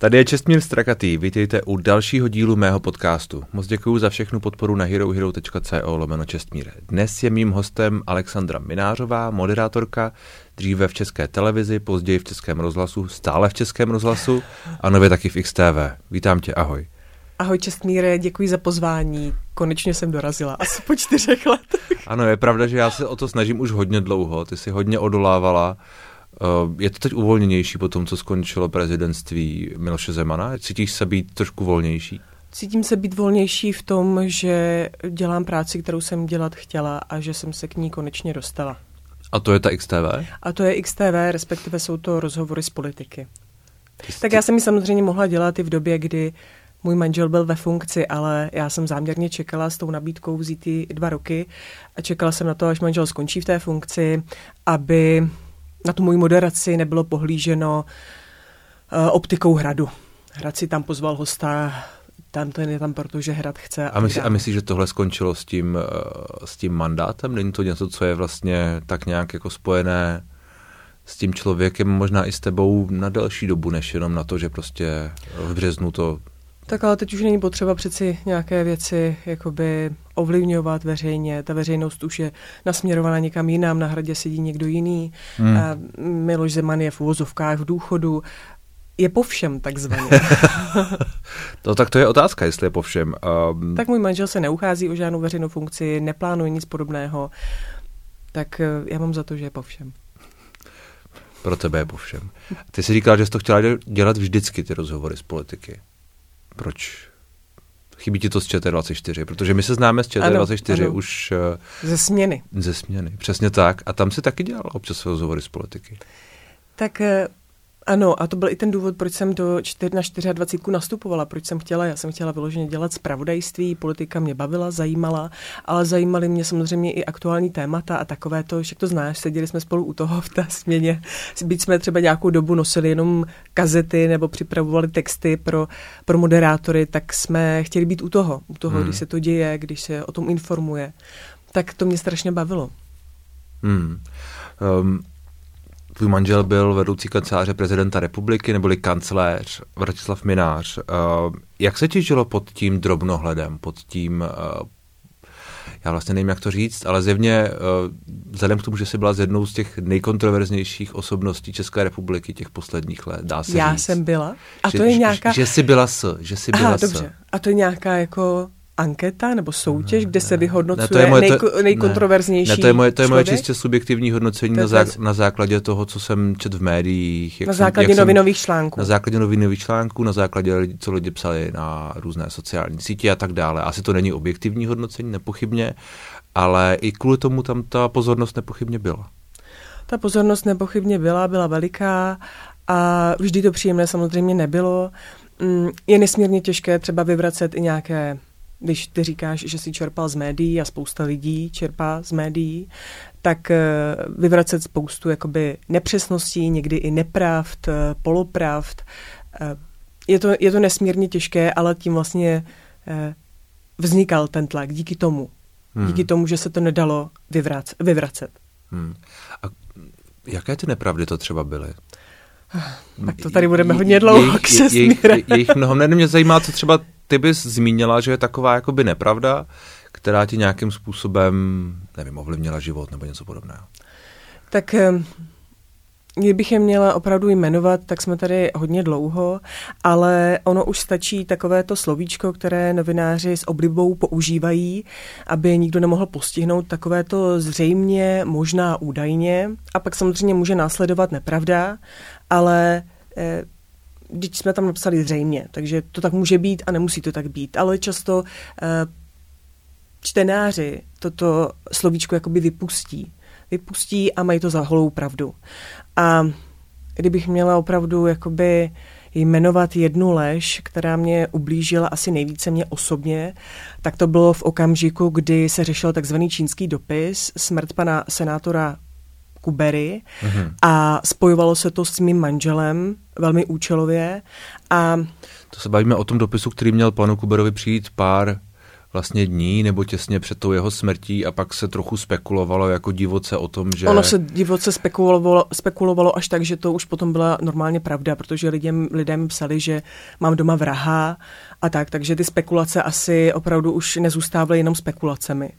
Tady je Čestmír Strakatý, vítejte u dalšího dílu mého podcastu. Moc děkuji za všechnu podporu na herohero.co lomeno Čestmír. Dnes je mým hostem Alexandra Minářová, moderátorka, dříve v České televizi, později v Českém rozhlasu, stále v Českém rozhlasu a nově taky v XTV. Vítám tě, ahoj. Ahoj Čestmíre, děkuji za pozvání. Konečně jsem dorazila, asi po čtyřech letech. Ano, je pravda, že já se o to snažím už hodně dlouho. Ty jsi hodně odolávala je to teď uvolněnější po tom, co skončilo prezidentství Miloše Zemana? Cítíš se být trošku volnější? Cítím se být volnější v tom, že dělám práci, kterou jsem dělat chtěla a že jsem se k ní konečně dostala. A to je ta XTV? A to je XTV, respektive jsou to rozhovory z politiky. Jsi... Tak já jsem ji samozřejmě mohla dělat i v době, kdy můj manžel byl ve funkci, ale já jsem záměrně čekala s tou nabídkou vzít ty dva roky a čekala jsem na to, až manžel skončí v té funkci, aby na tu moji moderaci nebylo pohlíženo uh, optikou hradu. Hrad si tam pozval hosta, tam ten je tam, protože hrad chce. A, myslí, a myslíš, že tohle skončilo s tím, uh, s tím mandátem? Není to něco, co je vlastně tak nějak jako spojené s tím člověkem, možná i s tebou na delší dobu, než jenom na to, že prostě v březnu to tak ale teď už není potřeba přeci nějaké věci jakoby ovlivňovat veřejně. Ta veřejnost už je nasměrovaná někam jinam, na hradě sedí někdo jiný. Hmm. A Miloš Zeman je v uvozovkách v důchodu. Je po všem takzvaně. to, tak to je otázka, jestli je po všem. Um... Tak můj manžel se neuchází o žádnou veřejnou funkci, neplánuje nic podobného. Tak eh, já mám za to, že je po všem. Pro tebe je po všem. Ty jsi říkal, že jsi to chtěla dělat vždycky, ty rozhovory z politiky. Proč chybí ti to z ČT24? Protože my se známe z ČT24 ano, ano. už... Eh, ze směny. Ze směny, přesně tak. A tam si taky dělala občas rozhovory z politiky. Tak eh, ano, a to byl i ten důvod, proč jsem do čtyř, na 24 nastupovala, proč jsem chtěla. Já jsem chtěla vyloženě dělat zpravodajství, politika mě bavila, zajímala, ale zajímaly mě samozřejmě i aktuální témata a takové to, že to znáš, seděli jsme spolu u toho v té směně. Byť jsme třeba nějakou dobu nosili jenom kazety nebo připravovali texty pro, pro moderátory, tak jsme chtěli být u toho, u toho, hmm. když se to děje, když se o tom informuje. Tak to mě strašně bavilo. Hmm. Um, Tvůj manžel byl vedoucí kanceláře prezidenta republiky, neboli kancléř Vratislav Minář. Uh, jak se ti žilo pod tím drobnohledem, pod tím, uh, já vlastně nevím, jak to říct, ale zjevně uh, vzhledem k tomu, že jsi byla z jednou z těch nejkontroverznějších osobností České republiky těch posledních let, dá se Já říct. jsem byla. A že, to je nějaká... Že, že jsi byla s, že jsi byla Aha, dobře. A to je nějaká jako anketa nebo soutěž, ne, kde se vyhodnocuje ne, to je moje, nejko, nejkontroverznější ne, ne, to je moje, to je moje čistě subjektivní hodnocení na, zá, na základě toho, co jsem čet v médiích. Jak na základě jsem, novinových článků. Na základě novinových článků, na základě, co lidi psali na různé sociální sítě a tak dále. Asi to není objektivní hodnocení, nepochybně, ale i kvůli tomu tam ta pozornost nepochybně byla. Ta pozornost nepochybně byla, byla veliká a vždy to příjemné samozřejmě nebylo. Mm, je nesmírně těžké třeba vyvracet i nějaké když ty říkáš, že jsi čerpal z médií a spousta lidí čerpá z médií, tak eh, vyvracet spoustu jakoby nepřesností, někdy i nepravd, eh, polopravd. Eh, je to, je to nesmírně těžké, ale tím vlastně vznikal ten tlak díky tomu. Hmm. Díky tomu, že se to nedalo vyvrac, vyvracet. Hmm. A jaké ty nepravdy to třeba byly? Tak to tady budeme hodně dlouho jejich, jejich, jejich mnoho. Mě zajímá, co třeba ty bys zmínila, že je taková jakoby nepravda, která ti nějakým způsobem, nevím, ovlivnila život nebo něco podobného? Tak eh, Kdybych je měla opravdu jmenovat, tak jsme tady hodně dlouho, ale ono už stačí takovéto slovíčko, které novináři s oblibou používají, aby nikdo nemohl postihnout takovéto zřejmě, možná údajně. A pak samozřejmě může následovat nepravda, ale eh, když jsme tam napsali zřejmě, takže to tak může být a nemusí to tak být. Ale často eh, čtenáři toto slovíčko jakoby vypustí. Vypustí a mají to za holou pravdu. A kdybych měla opravdu jakoby jmenovat jednu lež, která mě ublížila asi nejvíce mě osobně, tak to bylo v okamžiku, kdy se řešil takzvaný čínský dopis, smrt pana senátora Kubery mm-hmm. a spojovalo se to s mým manželem velmi účelově. A to se bavíme o tom dopisu, který měl panu Kuberovi přijít pár vlastně dní nebo těsně před tou jeho smrtí a pak se trochu spekulovalo jako divoce o tom, že... Ono se divoce spekulovalo, spekulovalo až tak, že to už potom byla normálně pravda, protože lidem, lidem psali, že mám doma vraha a tak, takže ty spekulace asi opravdu už nezůstávaly jenom spekulacemi.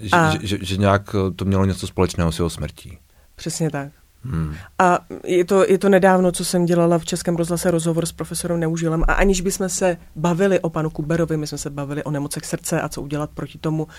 Že, a... že, že, že nějak to mělo něco společného s jeho smrtí. Přesně tak. Hmm. A je to, je to nedávno, co jsem dělala v Českém rozhlase rozhovor s profesorem Neužilem a aniž bychom se bavili o panu Kuberovi, my jsme se bavili o nemocech srdce a co udělat proti tomu, uh,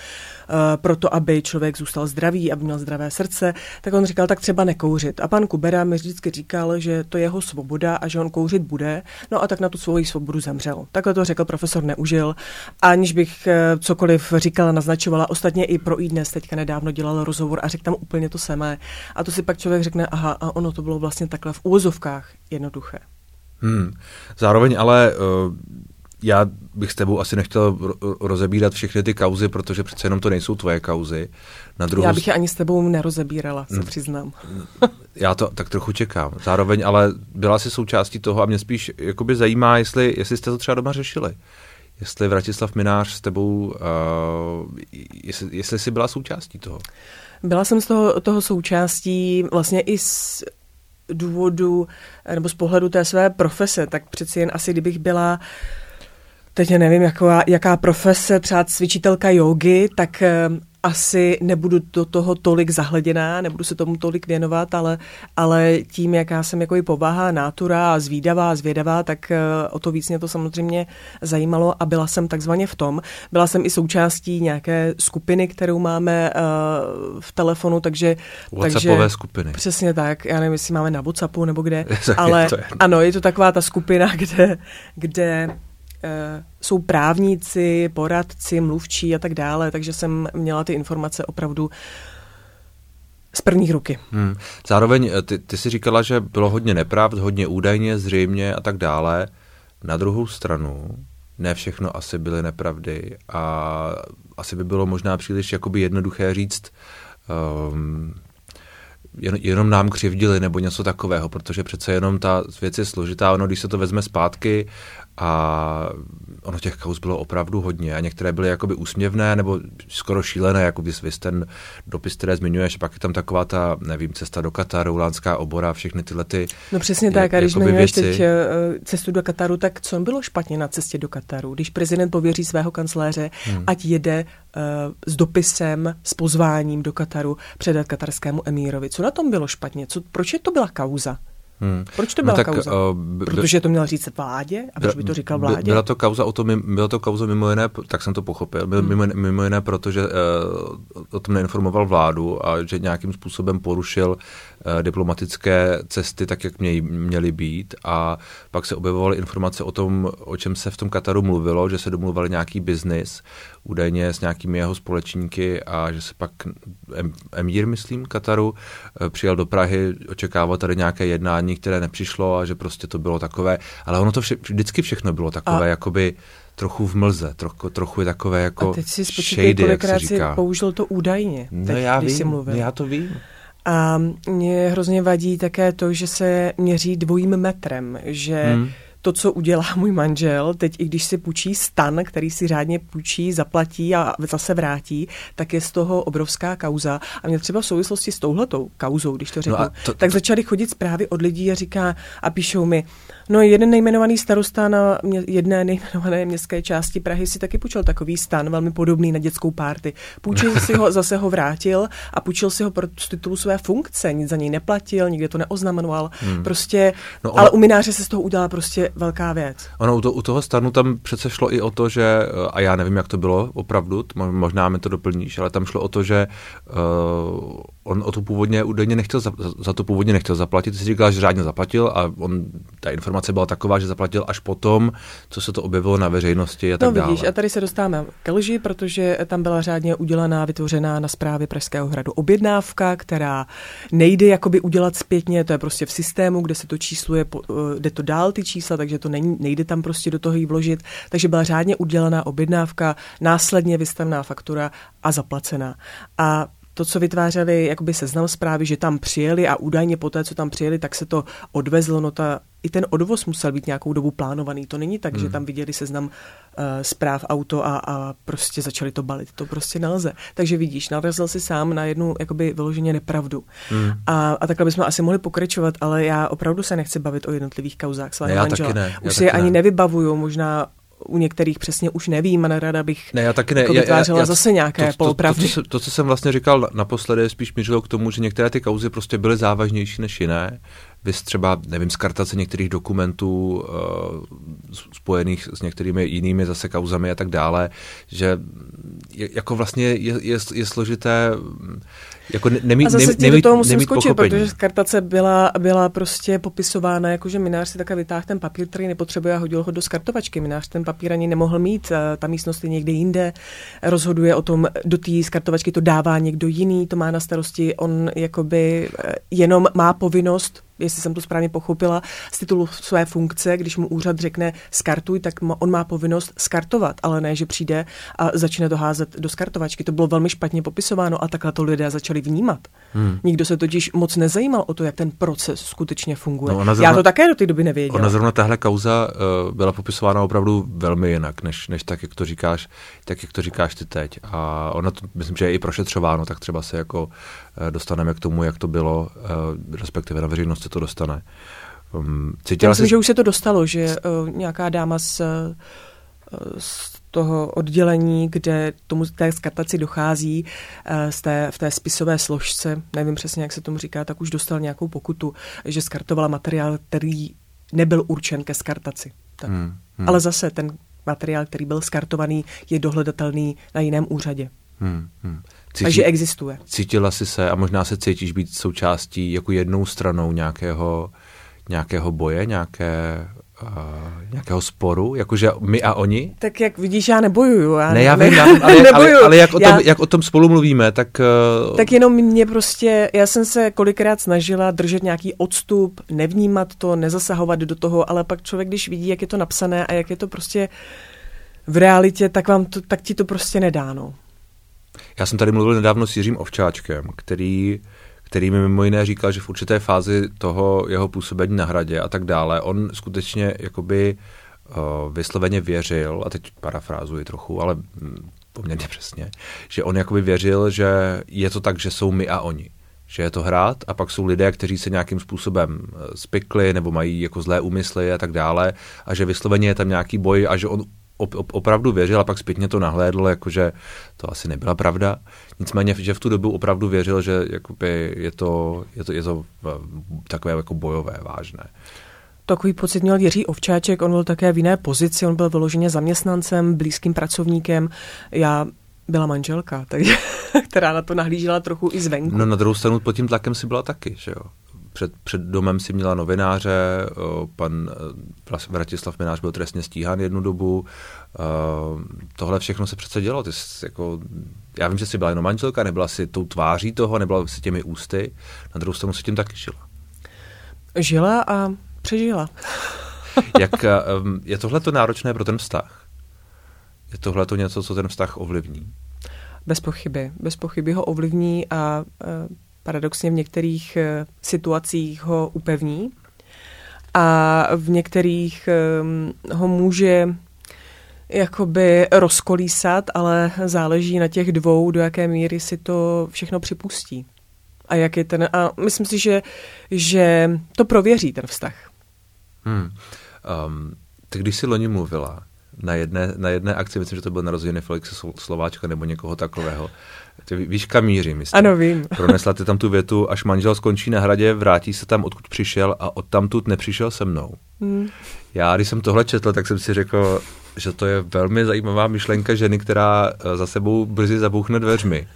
proto aby člověk zůstal zdravý, aby měl zdravé srdce, tak on říkal, tak třeba nekouřit. A pan Kubera mi vždycky říkal, že to je jeho svoboda a že on kouřit bude, no a tak na tu svoji svobodu zemřel. Takhle to řekl profesor Neužil, a aniž bych uh, cokoliv říkala, naznačovala, ostatně i pro dnes teďka nedávno dělal rozhovor a řekl tam úplně to samé. A to si pak člověk řekne, aha, a ono to bylo vlastně takhle v úvozovkách jednoduché. Hmm. Zároveň ale uh, já bych s tebou asi nechtěl rozebírat všechny ty kauzy, protože přece jenom to nejsou tvoje kauzy. Na druhou... Já bych je ani s tebou nerozebírala, se hmm. přiznám. já to tak trochu čekám. Zároveň ale byla si součástí toho a mě spíš jakoby zajímá, jestli, jestli jste to třeba doma řešili. Jestli Vratislav Minář s tebou, uh, jestli, jestli jsi byla součástí toho. Byla jsem z toho, toho součástí vlastně i z důvodu, nebo z pohledu té své profese, tak přeci jen asi kdybych byla teď nevím, jaká, jaká profese, třeba cvičitelka jogy, tak eh, asi nebudu do toho tolik zahleděná, nebudu se tomu tolik věnovat, ale, ale tím, jaká jsem jako i povaha, nátura a zvídavá, zvědavá, tak eh, o to víc mě to samozřejmě zajímalo a byla jsem takzvaně v tom. Byla jsem i součástí nějaké skupiny, kterou máme uh, v telefonu, takže... WhatsAppové takže, skupiny. Přesně tak, já nevím, jestli máme na Whatsappu nebo kde, ale je ano, je to taková ta skupina, kde, kde Eh, jsou právníci, poradci, mluvčí a tak dále, takže jsem měla ty informace opravdu z prvních ruky. Hmm. Zároveň eh, ty, ty si říkala, že bylo hodně nepravd, hodně údajně, zřejmě a tak dále. Na druhou stranu ne všechno asi byly nepravdy a asi by bylo možná příliš jakoby jednoduché říct, um, jen, jenom nám křivdili nebo něco takového, protože přece jenom ta věc je složitá, ono když se to vezme zpátky a ono těch kauz bylo opravdu hodně a některé byly jakoby úsměvné nebo skoro šílené, jako vys, vys ten dopis, které zmiňuješ, pak je tam taková ta, nevím, cesta do Kataru, lánská obora, všechny tyhle ty No přesně tak, a když zmiňuješ teď eh, cestu do Kataru, tak co bylo špatně na cestě do Kataru? Když prezident pověří svého kancléře, hmm. ať jede uh, s dopisem, s pozváním do Kataru předat katarskému emírovi. Co na tom bylo špatně? Co, proč je to byla kauza? Hmm. Proč to no byla no tak, kauza? Uh, Protože to měl říct vládě? A proč by to říkal vládě? Byla to kauza o tom, byla to kauza mimo jiné, tak jsem to pochopil, hmm. mimo, mimo jiné protože uh, o tom neinformoval vládu a že nějakým způsobem porušil uh, diplomatické cesty tak, jak měj, měly být a pak se objevovaly informace o tom, o čem se v tom Kataru mluvilo, že se domluvali nějaký biznis, údajně s nějakými jeho společníky a že se pak emír, myslím, Kataru, uh, přijel do Prahy očekávat tady nějaké jednání jednání, které nepřišlo a že prostě to bylo takové, ale ono to vše, vždycky všechno bylo takové, a... jakoby trochu v mlze, trochu, trochu je takové jako a teď si shady, jak se říká. použil to údajně, no teď, já když vím, mluvil. já to vím. A mě hrozně vadí také to, že se měří dvojím metrem, že hmm to, co udělá můj manžel, teď i když si půjčí stan, který si řádně půjčí, zaplatí a zase vrátí, tak je z toho obrovská kauza. A mě třeba v souvislosti s touhletou kauzou, když to no řeknu, no to, tak začaly chodit zprávy od lidí a říká a píšou mi, no jeden nejmenovaný starosta na mě, jedné nejmenované městské části Prahy si taky půjčil takový stan, velmi podobný na dětskou párty. Půjčil si ho, zase ho vrátil a půjčil si ho pro titulu své funkce, nic za něj neplatil, nikde to neoznamenoval. Hmm. Prostě, no ale u mináře se z toho udělala prostě velká věc. Ono u, to, u toho stanu tam přece šlo i o to, že, a já nevím, jak to bylo opravdu, možná mi to doplníš, ale tam šlo o to, že uh, on o to původně údajně nechtěl, za, za to původně nechtěl zaplatit. Ty jsi říkal, že řádně zaplatil a on, ta informace byla taková, že zaplatil až potom, co se to objevilo na veřejnosti a tak no, vidíš, dále. a tady se dostáváme ke lži, protože tam byla řádně udělaná, vytvořená na zprávě Pražského hradu objednávka, která nejde jakoby udělat zpětně, to je prostě v systému, kde se to čísluje, eh, jde to dál ty čísla, takže to není, nejde tam prostě do toho jí vložit. Takže byla řádně udělaná objednávka, následně vystavená faktura a zaplacená. A to, co vytvářeli jakoby seznam zprávy, že tam přijeli a údajně po té, co tam přijeli, tak se to odvezlo, no ta i ten odvoz musel být nějakou dobu plánovaný. To není tak, hmm. že tam viděli seznam uh, zpráv auto a, a prostě začali to balit. To prostě nelze. Takže vidíš, narazil si sám na jednu jakoby vyloženě nepravdu. Hmm. A, a takhle bychom asi mohli pokračovat, ale já opravdu se nechci bavit o jednotlivých kauzách svého ne, manžela. Taky ne, už si je ani nevybavuju, možná u některých přesně už nevím a nerada bych ne, já taky ne. Jako vytvářela já, já, zase nějaké to, to, to, to, co, to, co jsem vlastně říkal naposledy, spíš mířilo k tomu, že některé ty kauzy prostě byly závažnější než jiné. Vy třeba, nevím, skartace některých dokumentů uh, spojených s některými jinými zase kauzami a tak dále, že je, jako vlastně je, je, je složité jako nemít, a zase nemít, do toho musím skočit, pochopení. protože kartace byla, byla prostě popisována, jako že minář si také vytáhl ten papír, který nepotřebuje a hodil ho do skartovačky. Minář ten papír ani nemohl mít, ta místnost je někde jinde, rozhoduje o tom, do té skartovačky to dává někdo jiný, to má na starosti, on jakoby eh, jenom má povinnost jestli jsem to správně pochopila, z titulu své funkce, když mu úřad řekne skartuj, tak on má povinnost skartovat, ale ne, že přijde a začne to házet do skartovačky. To bylo velmi špatně popisováno a takhle to lidé začali vnímat. Hmm. Nikdo se totiž moc nezajímal o to, jak ten proces skutečně funguje. No zrovna, Já to také do té doby nevěděl. Ona zrovna tahle kauza uh, byla popisována opravdu velmi jinak, než, než tak, jak to říkáš, tak, jak to říkáš ty teď. A ona to, myslím, že je i prošetřováno, tak třeba se jako uh, dostaneme k tomu, jak to bylo, uh, respektive na veřejnosti se to dostane. Um, cítila Myslím, jsi... že už se to dostalo, že uh, nějaká dáma z, z toho oddělení, kde tomu té skartaci dochází z té, v té spisové složce, nevím přesně, jak se tomu říká, tak už dostal nějakou pokutu, že skartovala materiál, který nebyl určen ke skartaci. Tak. Hmm, hmm. Ale zase ten materiál, který byl skartovaný, je dohledatelný na jiném úřadě. Hmm, hmm. Cítí, Takže existuje. Cítila jsi se a možná se cítíš být součástí jako jednou stranou nějakého, nějakého boje, nějaké, uh, nějakého sporu, jakože my a oni? Tak jak vidíš, já nebojuju. Já ne, já vím, ale, jak, ale, ale jak, o tom, já, jak o tom spolu mluvíme, tak... Uh... Tak jenom mě prostě, já jsem se kolikrát snažila držet nějaký odstup, nevnímat to, nezasahovat do toho, ale pak člověk, když vidí, jak je to napsané a jak je to prostě v realitě, tak, vám to, tak ti to prostě nedá, no. Já jsem tady mluvil nedávno s Jiřím Ovčáčkem, který, který mi mimo jiné říkal, že v určité fázi toho jeho působení na hradě a tak dále, on skutečně jakoby uh, vysloveně věřil, a teď parafrázuji trochu, ale hm, poměrně přesně, že on jakoby věřil, že je to tak, že jsou my a oni. Že je to hrát a pak jsou lidé, kteří se nějakým způsobem eh, spikli nebo mají jako zlé úmysly a tak dále a že vysloveně je tam nějaký boj a že on op, op, opravdu věřil a pak zpětně to nahlédl, jakože to asi nebyla pravda. Nicméně, že v tu dobu opravdu věřil, že jakoby je to, je to, je to takové jako bojové, vážné. Takový pocit měl Jiří Ovčáček, on byl také v jiné pozici, on byl vyloženě zaměstnancem, blízkým pracovníkem. Já byla manželka, takže, která na to nahlížela trochu i zvenku. No na druhou stranu pod tím tlakem si byla taky, že jo před, před domem si měla novináře, pan eh, Vratislav Minář byl trestně stíhán jednu dobu. Eh, tohle všechno se přece dělo. Ty jsi, jako, já vím, že jsi byla jenom manželka, nebyla si tou tváří toho, nebyla si těmi ústy. Na druhou stranu si tím taky žila. Žila a přežila. Jak, eh, je tohle to náročné pro ten vztah? Je tohle to něco, co ten vztah ovlivní? Bez pochyby. Bez pochyby ho ovlivní a paradoxně v některých eh, situacích ho upevní a v některých ehm, ho může jakoby rozkolísat, ale záleží na těch dvou, do jaké míry si to všechno připustí. A jak je ten, a myslím si, že, že to prověří ten vztah. Hmm. Um, tak když jsi loni mluvila na jedné, na jedné akci, myslím, že to byl narozeniny Felixe Slováčka nebo někoho takového, ty víš, kam míří, myslím. Ano, vím. Pronesla ty tam tu větu, až manžel skončí na hradě, vrátí se tam, odkud přišel a odtamtud nepřišel se mnou. Hmm. Já, když jsem tohle četl, tak jsem si řekl, že to je velmi zajímavá myšlenka ženy, která eh, za sebou brzy zabouchne dveřmi.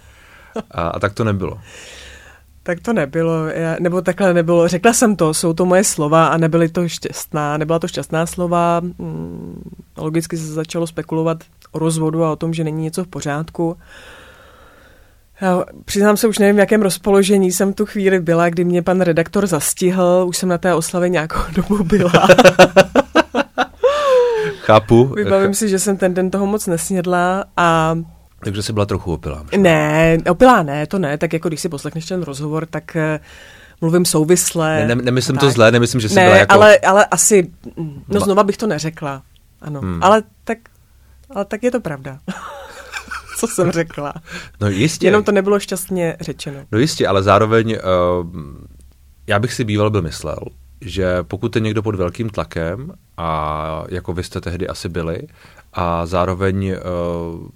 A, a tak to nebylo. Tak to nebylo, já, nebo takhle nebylo. Řekla jsem to, jsou to moje slova a nebyly to šťastná, nebyla to šťastná slova. Hmm, logicky se začalo spekulovat o rozvodu a o tom, že není něco v pořádku. Já přiznám se, už nevím, v jakém rozpoložení jsem tu chvíli byla, kdy mě pan redaktor zastihl, už jsem na té oslavě nějakou dobu byla. Chápu. Vybavím si, že jsem ten den toho moc nesnědla a takže jsi byla trochu opilá. Ne, opilá ne, to ne. Tak jako když si poslechneš ten rozhovor, tak eh, mluvím souvisle. Ne, ne, nemyslím to zlé, nemyslím, že jsi ne, byla jako... ale, ale asi, no znova bych to neřekla. Ano, hmm. ale tak, ale tak je to pravda. Co jsem řekla. No jistě. Jenom to nebylo šťastně řečeno. No jistě, ale zároveň uh, já bych si býval byl myslel, že pokud je někdo pod velkým tlakem, a jako vy jste tehdy asi byli, a zároveň uh,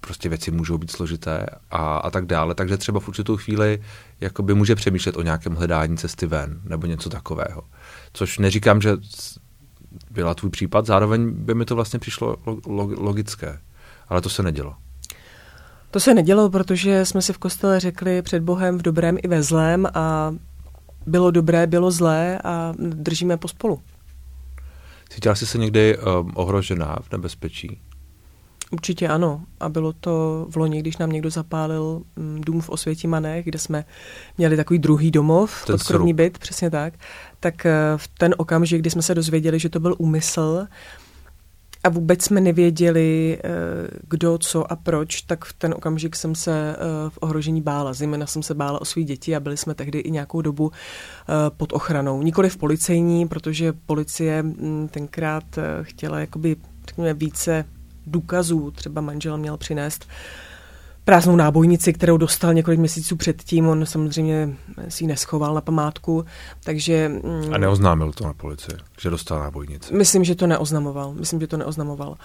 prostě věci můžou být složité a, a tak dále, takže třeba v určitou chvíli jakoby může přemýšlet o nějakém hledání cesty ven nebo něco takového. Což neříkám, že byla tvůj případ, zároveň by mi to vlastně přišlo logické, ale to se nedělo. To se nedělo, protože jsme si v kostele řekli před Bohem v dobrém i ve zlém a bylo dobré, bylo zlé a držíme pospolu. Cítila jsi se někdy um, ohrožená v nebezpečí? Určitě ano. A bylo to v loni, když nám někdo zapálil um, dům v Osvětimanech, kde jsme měli takový druhý domov, ten podkrovní byt, přesně tak. Tak uh, v ten okamžik, kdy jsme se dozvěděli, že to byl úmysl, a vůbec jsme nevěděli, eh, kdo, co a proč, tak v ten okamžik jsem se eh, v ohrožení bála. Zejména jsem se bála o svý děti a byli jsme tehdy i nějakou dobu eh, pod ochranou. Nikoli v policejní, protože policie hm, tenkrát chtěla jakoby, řekněme, více důkazů. Třeba manžel měl přinést prázdnou nábojnici, kterou dostal několik měsíců předtím. On samozřejmě si ji neschoval na památku, takže... Mm, a neoznámil to na policii, že dostal nábojnici? Myslím, že to neoznamoval. Myslím, že to neoznamoval.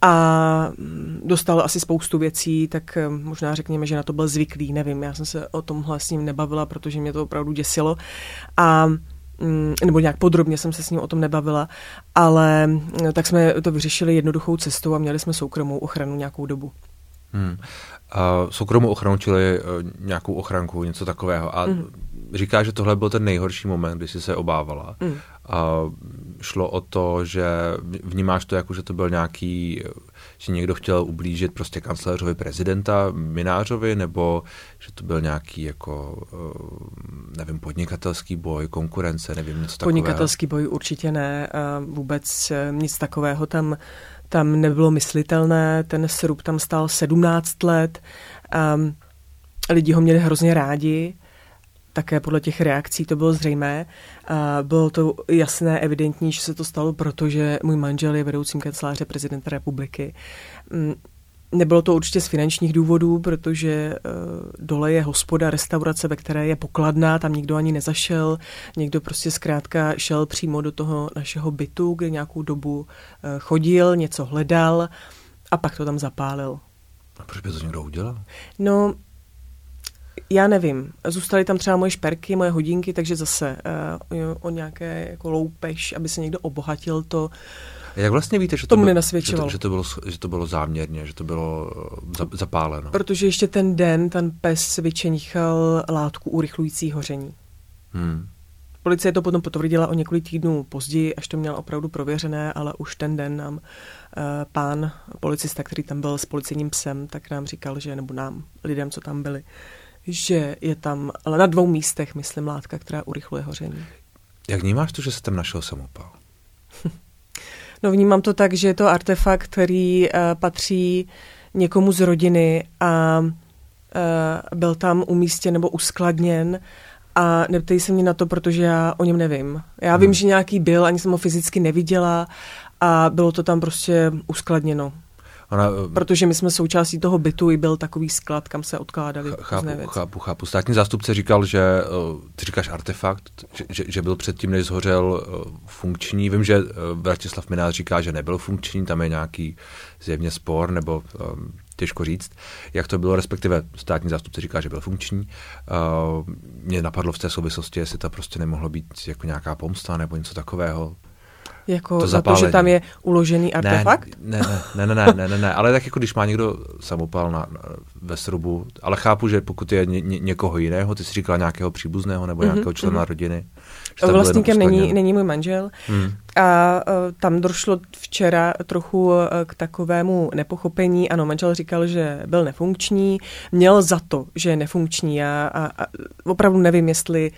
A mm, dostal asi spoustu věcí, tak eh, možná řekněme, že na to byl zvyklý, nevím. Já jsem se o tomhle s ním nebavila, protože mě to opravdu děsilo. A mm, nebo nějak podrobně jsem se s ním o tom nebavila, ale tak jsme to vyřešili jednoduchou cestou a měli jsme soukromou ochranu nějakou dobu. Hmm a soukromou ochranu, čili uh, nějakou ochranku, něco takového. A mm. říká, že tohle byl ten nejhorší moment, kdy jsi se obávala. Mm. A šlo o to, že vnímáš to jako, že to byl nějaký, že někdo chtěl ublížit prostě kancléřovi prezidenta Minářovi, nebo že to byl nějaký jako, uh, nevím, podnikatelský boj, konkurence, nevím, něco takového. Podnikatelský boj určitě ne, vůbec eh, nic takového tam tam nebylo myslitelné, ten srub tam stál 17 let, um, lidi ho měli hrozně rádi, také podle těch reakcí to bylo zřejmé. Uh, bylo to jasné, evidentní, že se to stalo, protože můj manžel je vedoucím kanceláře prezidenta republiky. Nebylo to určitě z finančních důvodů, protože uh, dole je hospoda, restaurace, ve které je pokladná, tam nikdo ani nezašel. Někdo prostě zkrátka šel přímo do toho našeho bytu, kde nějakou dobu uh, chodil, něco hledal a pak to tam zapálil. A proč by to někdo udělal? No, já nevím. Zůstaly tam třeba moje šperky, moje hodinky, takže zase uh, o nějaké jako loupež, aby se někdo obohatil, to uh, jak vlastně víte, že to, bylo, že, to, že, to bylo, že to bylo záměrně, že to bylo eh, zapáleno? Protože ještě ten den ten pes vyčenichal látku urychlující hoření. Hmm. Policie to potom potvrdila o několik týdnů později, až to měl opravdu prověřené, ale už ten den nám uh, pán policista, který tam byl s policejním psem, tak nám říkal, že, nebo nám, lidem, co tam byli, že je tam, ale na dvou místech, myslím, látka, která urychluje hoření. Jak vnímáš to, že se tam našel samopal? No vnímám to tak, že je to artefakt, který uh, patří někomu z rodiny a uh, byl tam umístěn nebo uskladněn a neptej se mě na to, protože já o něm nevím. Já hmm. vím, že nějaký byl, ani jsem ho fyzicky neviděla a bylo to tam prostě uskladněno. Ona, eh, Protože my jsme součástí toho bytu i byl takový sklad, kam se odkládaly chápu, věci. chápu, chápu. Státní zástupce říkal, že uh, ty říkáš artefakt, že, že, že byl předtím, než zhořel uh, funkční. Vím, že Vratislav Minář říká, že nebyl funkční, tam je nějaký zjevně spor, nebo um, těžko říct, jak to bylo, respektive státní zástupce říká, že byl funkční. Uh, mě napadlo v té souvislosti, jestli to prostě nemohlo být jako nějaká pomsta nebo něco takového. Jako to za to, že tam je uložený artefakt? Ne, ne, ne, ne, ne, ne, ne, ne, ale tak jako když má někdo samopal na, na, ve srubu, ale chápu, že pokud je ně, ně, někoho jiného, ty jsi říkala nějakého příbuzného nebo mm-hmm, nějakého člena mm-hmm. rodiny. Vlastníkem není, není můj manžel hmm. a uh, tam došlo včera trochu uh, k takovému nepochopení. Ano, manžel říkal, že byl nefunkční, měl za to, že je nefunkční a, a, a opravdu nevím, jestli uh,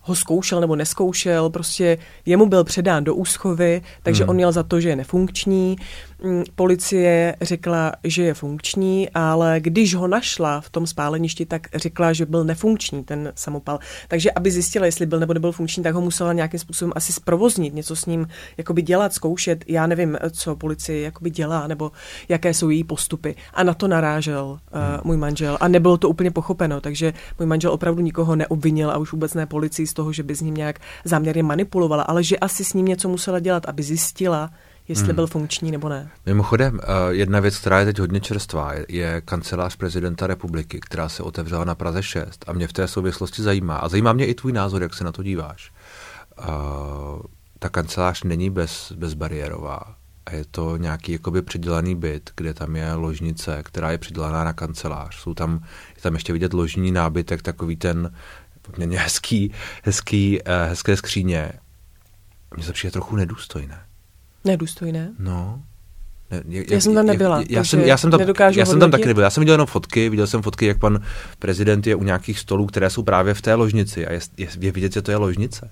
ho zkoušel nebo neskoušel, prostě jemu byl předán do úschovy, takže hmm. on měl za to, že je nefunkční. Mm, policie řekla, že je funkční, ale když ho našla v tom spáleništi, tak řekla, že byl nefunkční ten samopal. Takže aby zjistila, jestli byl nebo nebyl funkční, tak ho musela nějakým způsobem asi zprovoznit, něco s ním jakoby dělat, zkoušet. Já nevím, co policie jakoby dělá, nebo jaké jsou její postupy. A na to narážel uh, můj manžel. A nebylo to úplně pochopeno, takže můj manžel opravdu nikoho neobvinil a už vůbec ne policii z toho, že by s ním nějak záměrně manipulovala, ale že asi s ním něco musela dělat, aby zjistila, jestli hmm. byl funkční nebo ne. Mimochodem, eh, jedna věc, která je teď hodně čerstvá, je kancelář prezidenta republiky, která se otevřela na Praze 6 a mě v té souvislosti zajímá. A zajímá mě i tvůj názor, jak se na to díváš. Uh, ta kancelář není bez, bezbariérová. A je to nějaký jakoby přidělaný byt, kde tam je ložnice, která je přidělaná na kancelář. Jsou tam, je tam ještě vidět ložní nábytek, takový ten poměrně hezký, hezký, uh, hezké skříně. Mně se přijde trochu nedůstojné. Nedůstojné? No. Ne, já, já jsem tam nebyla. Já, já, jsem, já jsem tam, já jsem tam taky nebyl. Já jsem viděl jenom fotky, viděl jsem fotky, jak pan prezident je u nějakých stolů, které jsou právě v té ložnici a je, je, je vidět, že to je ložnice.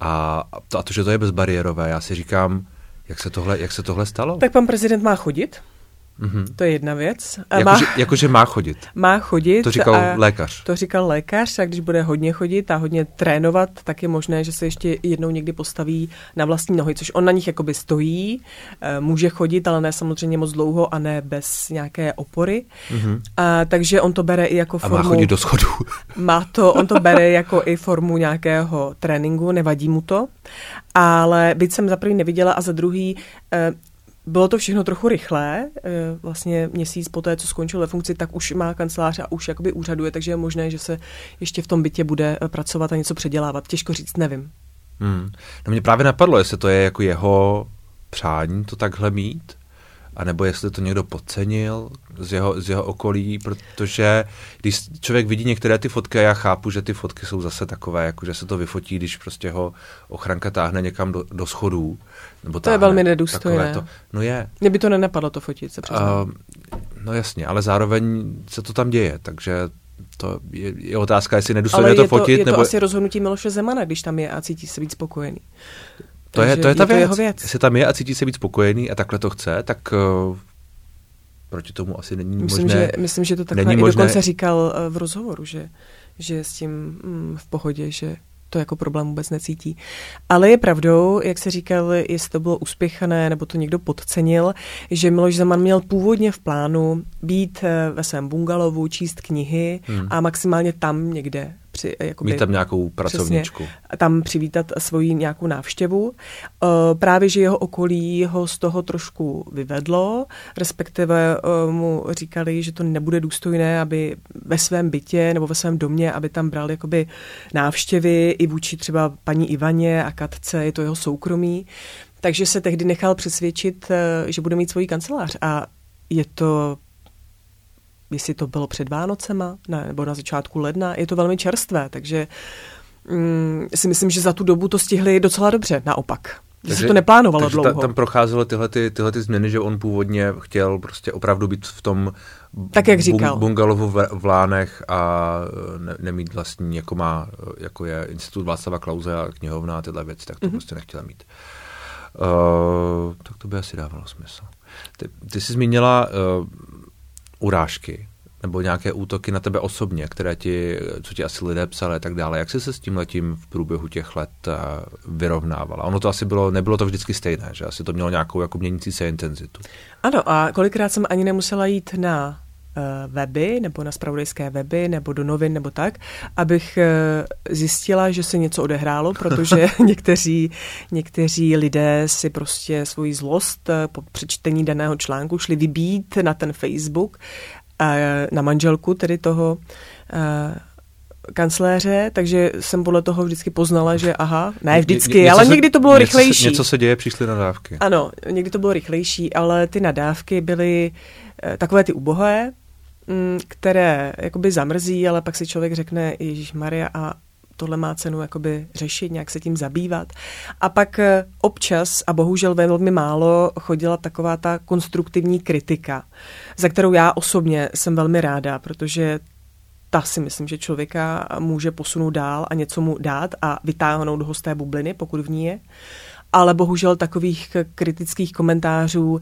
A to, a to, že to je bezbariérové, já si říkám, jak se tohle, jak se tohle stalo? Tak pan prezident má chodit? Mm-hmm. To je jedna věc. Jakože má, jako, že má chodit. Má chodit. To říkal a, lékař. To říkal lékař a když bude hodně chodit a hodně trénovat, tak je možné, že se ještě jednou někdy postaví na vlastní nohy, což on na nich jakoby stojí, eh, může chodit, ale ne samozřejmě moc dlouho a ne bez nějaké opory. Mm-hmm. A, takže on to bere i jako formu... A má chodit do schodu. má to, on to bere jako i formu nějakého tréninku, nevadí mu to. Ale byť jsem za prvý neviděla a za druhý eh, bylo to všechno trochu rychlé, eh, vlastně měsíc po té, co skončil ve funkci, tak už má kancelář a už jakoby úřaduje, takže je možné, že se ještě v tom bytě bude eh, pracovat a něco předělávat. Těžko říct, nevím. Hmm. No mě právě napadlo, jestli to je jako jeho přání to takhle mít, anebo jestli to někdo podcenil z jeho, z jeho okolí, protože když člověk vidí některé ty fotky, a já chápu, že ty fotky jsou zase takové, jako že se to vyfotí, když prostě ho ochranka táhne někam do, do schodů. Nebo to je velmi nedůstojné. To, no je. Mě by to nenapadlo to fotit, se uh, No jasně, ale zároveň se to tam děje, takže to je, je otázka, jestli nedůstojné to, to fotit. je to nebo... asi rozhodnutí Miloše Zemana, když tam je a cítí se víc spokojený. To je, to je ta je věc. Jeho věc. Jestli tam je a cítí se víc spokojený a takhle to chce, tak uh, proti tomu asi není myslím, možné. Že, myslím, že to takhle není i možné... dokonce říkal uh, v rozhovoru, že, že je s tím mm, v pohodě, že to jako problém vůbec necítí. Ale je pravdou, jak se říkal, jestli to bylo uspěchané, nebo to někdo podcenil, že Miloš Zeman měl původně v plánu být eh, ve svém bungalovu, číst knihy hmm. a maximálně tam někde při, jakoby, Mít tam nějakou pracovničku. Přesně, tam přivítat svoji nějakou návštěvu. Uh, právě, že jeho okolí ho z toho trošku vyvedlo, respektive uh, mu říkali, že to nebude důstojné, aby ve svém bytě nebo ve svém domě, aby tam bral jakoby návštěvy i vůči třeba paní Ivaně a Katce, je to jeho soukromí. Takže se tehdy nechal přesvědčit, že bude mít svoji kancelář a je to jestli to bylo před Vánocema ne, nebo na začátku ledna, je to velmi čerstvé, takže mm, si myslím, že za tu dobu to stihli docela dobře, naopak. Takže se to neplánovalo takže dlouho. Ta, tam procházelo tyhle, ty, tyhle ty změny, že on původně chtěl prostě opravdu být v tom tak, jak říkal. bungalovu v, v Lánech a ne, nemít vlastní, jako má, jako je Institut Václava Klauze a knihovna a tyhle věci, tak to mm-hmm. prostě nechtěla mít. Uh, tak to by asi dávalo smysl. Ty, ty jsi zmínila uh, urážky nebo nějaké útoky na tebe osobně, které ti, co ti asi lidé psali a tak dále. Jak jsi se s tím letím v průběhu těch let eh, vyrovnávala? Ono to asi bylo, nebylo to vždycky stejné, že asi to mělo nějakou jako měnící se intenzitu. Ano a kolikrát jsem ani nemusela jít na weby nebo na spravodajské weby nebo do novin nebo tak, abych uh, zjistila, že se něco odehrálo, protože někteří, někteří lidé si prostě svoji zlost uh, po přečtení daného článku šli vybít na ten Facebook na manželku tedy toho kancléře, takže jsem podle toho vždycky poznala, že aha, ne vždycky, ně, ně, ale někdy to bylo něco rychlejší. Se, něco se děje, přišly nadávky. Ano, někdy to bylo rychlejší, ale ty nadávky byly eh, takové ty ubohé, které jakoby zamrzí, ale pak si člověk řekne, Ježíš Maria, a tohle má cenu jakoby řešit, nějak se tím zabývat. A pak eh, občas, a bohužel velmi málo, chodila taková ta konstruktivní kritika, za kterou já osobně jsem velmi ráda, protože ta si myslím, že člověka může posunout dál a něco mu dát a vytáhnout ho z té bubliny, pokud v ní je. Ale bohužel takových kritických komentářů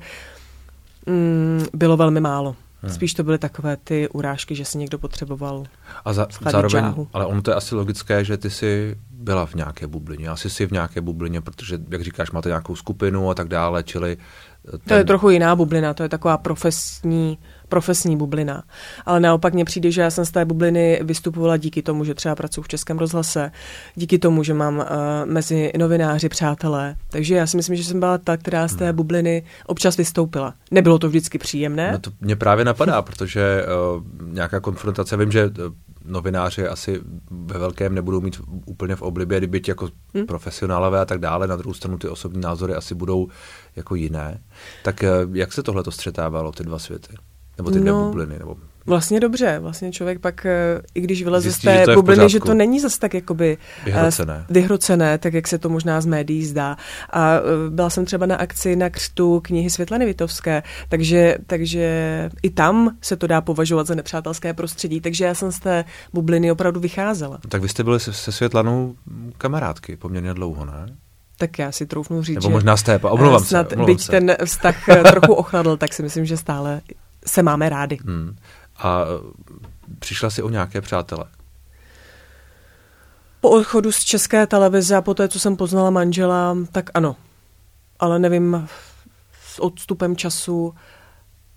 mm, bylo velmi málo. Hmm. Spíš to byly takové ty urážky, že si někdo potřeboval A za, zároveň, žáhu. ale ono to je asi logické, že ty jsi byla v nějaké bublině. Asi jsi v nějaké bublině, protože, jak říkáš, máte nějakou skupinu a tak dále, čili... Ten... To je trochu jiná bublina, to je taková profesní profesní bublina. Ale naopak mně přijde, že já jsem z té bubliny vystupovala díky tomu, že třeba pracuji v Českém rozhlase, díky tomu, že mám uh, mezi novináři přátelé. Takže já si myslím, že jsem byla ta, která z té hmm. bubliny občas vystoupila. Nebylo to vždycky příjemné. No to mě právě napadá, protože uh, nějaká konfrontace, vím, že uh, novináři asi ve velkém nebudou mít úplně v oblibě, kdyby jako hmm. profesionálové a tak dále, na druhou stranu ty osobní názory asi budou jako jiné. Tak jak se tohle to střetávalo, ty dva světy? Nebo ty no, bubliny? Nebo... Vlastně dobře, vlastně člověk pak, eh, i když vyleze z té že bubliny, že to není zas tak jakoby eh, vyhrocené. vyhrocené, tak jak se to možná z médií zdá. A eh, byla jsem třeba na akci na křtu knihy Světlany Vitovské, takže, takže i tam se to dá považovat za nepřátelské prostředí, takže já jsem z té bubliny opravdu vycházela. Tak vy jste byli se, se Světlanou kamarádky poměrně dlouho, ne? tak já si troufnu říct, Nebo možná stépa, omlouvám snad, se. Omlouvám byť se. ten vztah trochu ochladl, tak si myslím, že stále se máme rádi. Hmm. A přišla si o nějaké přátele? Po odchodu z české televize a po té, co jsem poznala manžela, tak ano. Ale nevím s odstupem času,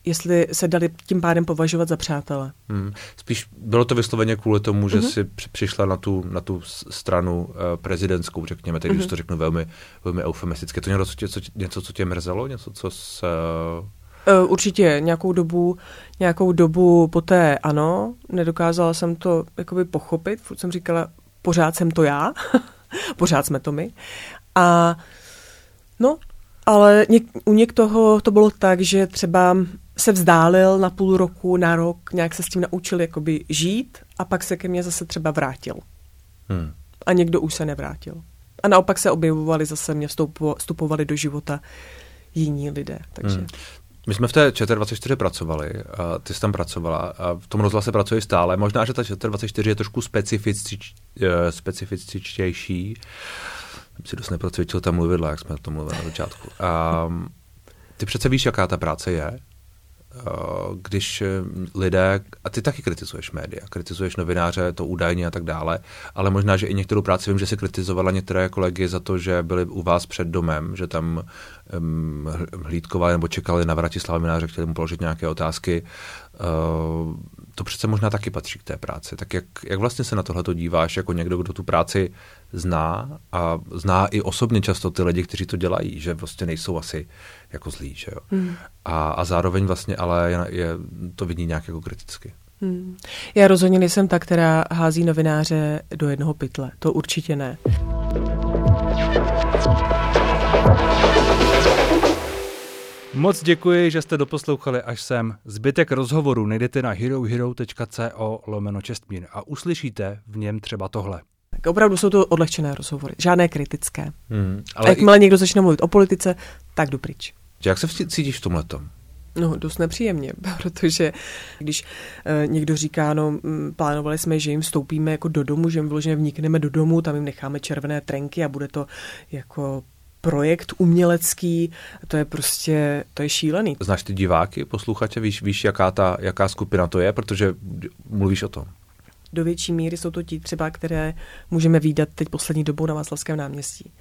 jestli se dali tím pádem považovat za přátele. Hmm. Spíš bylo to vysloveně kvůli tomu, že mm-hmm. si přišla na tu, na tu stranu uh, prezidentskou, řekněme, teď mm-hmm. už to řeknu velmi, velmi eufemisticky. To něco, co tě, co, něco, co tě mrzelo? Něco, co se uh, určitě nějakou dobu, nějakou dobu poté ano, nedokázala jsem to jakoby pochopit, furt jsem říkala, pořád jsem to já, pořád jsme to my. A no, ale něk, u některého to bylo tak, že třeba se vzdálil na půl roku, na rok, nějak se s tím naučil jakoby žít a pak se ke mně zase třeba vrátil. Hmm. A někdo už se nevrátil. A naopak se objevovali zase, mě vstupovali do života jiní lidé. Takže. Hmm. My jsme v té ČT24 pracovali, a ty jsi tam pracovala a v tom rozhlase pracuje stále. Možná, že ta ČT24 je trošku eh, specifičtější. Jsem si dost neprocvičil tam mluvidla, jak jsme to mluvili na začátku. A ty přece víš, jaká ta práce je, když eh, lidé, a ty taky kritizuješ média, kritizuješ novináře, to údajně a tak dále, ale možná, že i některou práci vím, že si kritizovala některé kolegy za to, že byli u vás před domem, že tam um, hlídkovali nebo čekali na Vratislava Mináře, chtěli mu položit nějaké otázky. Uh, to přece možná taky patří k té práci. Tak jak, jak vlastně se na tohle díváš jako někdo, kdo tu práci zná a zná i osobně často ty lidi, kteří to dělají, že prostě nejsou asi jako zlí, že jo. Hmm. A, a zároveň vlastně ale je, je, to vidí nějak jako kriticky. Hmm. Já rozhodně nejsem ta, která hází novináře do jednoho pytle. To určitě ne. Moc děkuji, že jste doposlouchali až sem. Zbytek rozhovoru najdete na herohero.co lomeno čestmír a uslyšíte v něm třeba tohle. Tak opravdu jsou to odlehčené rozhovory, žádné kritické. Hmm, ale a jakmile i... někdo začne mluvit o politice, tak jdu pryč. Jak se cítíš v tomhle? No, dost nepříjemně, protože když e, někdo říká, no, m, plánovali jsme, že jim vstoupíme jako do domu, že jim vyloženě vnikneme do domu, tam jim necháme červené trenky a bude to jako projekt umělecký, to je prostě, to je šílený. Znáš ty diváky, posluchače, víš, víš jaká, ta, jaká skupina to je, protože mluvíš o tom do větší míry jsou to ti třeba, které můžeme výdat teď poslední dobou na Václavském náměstí.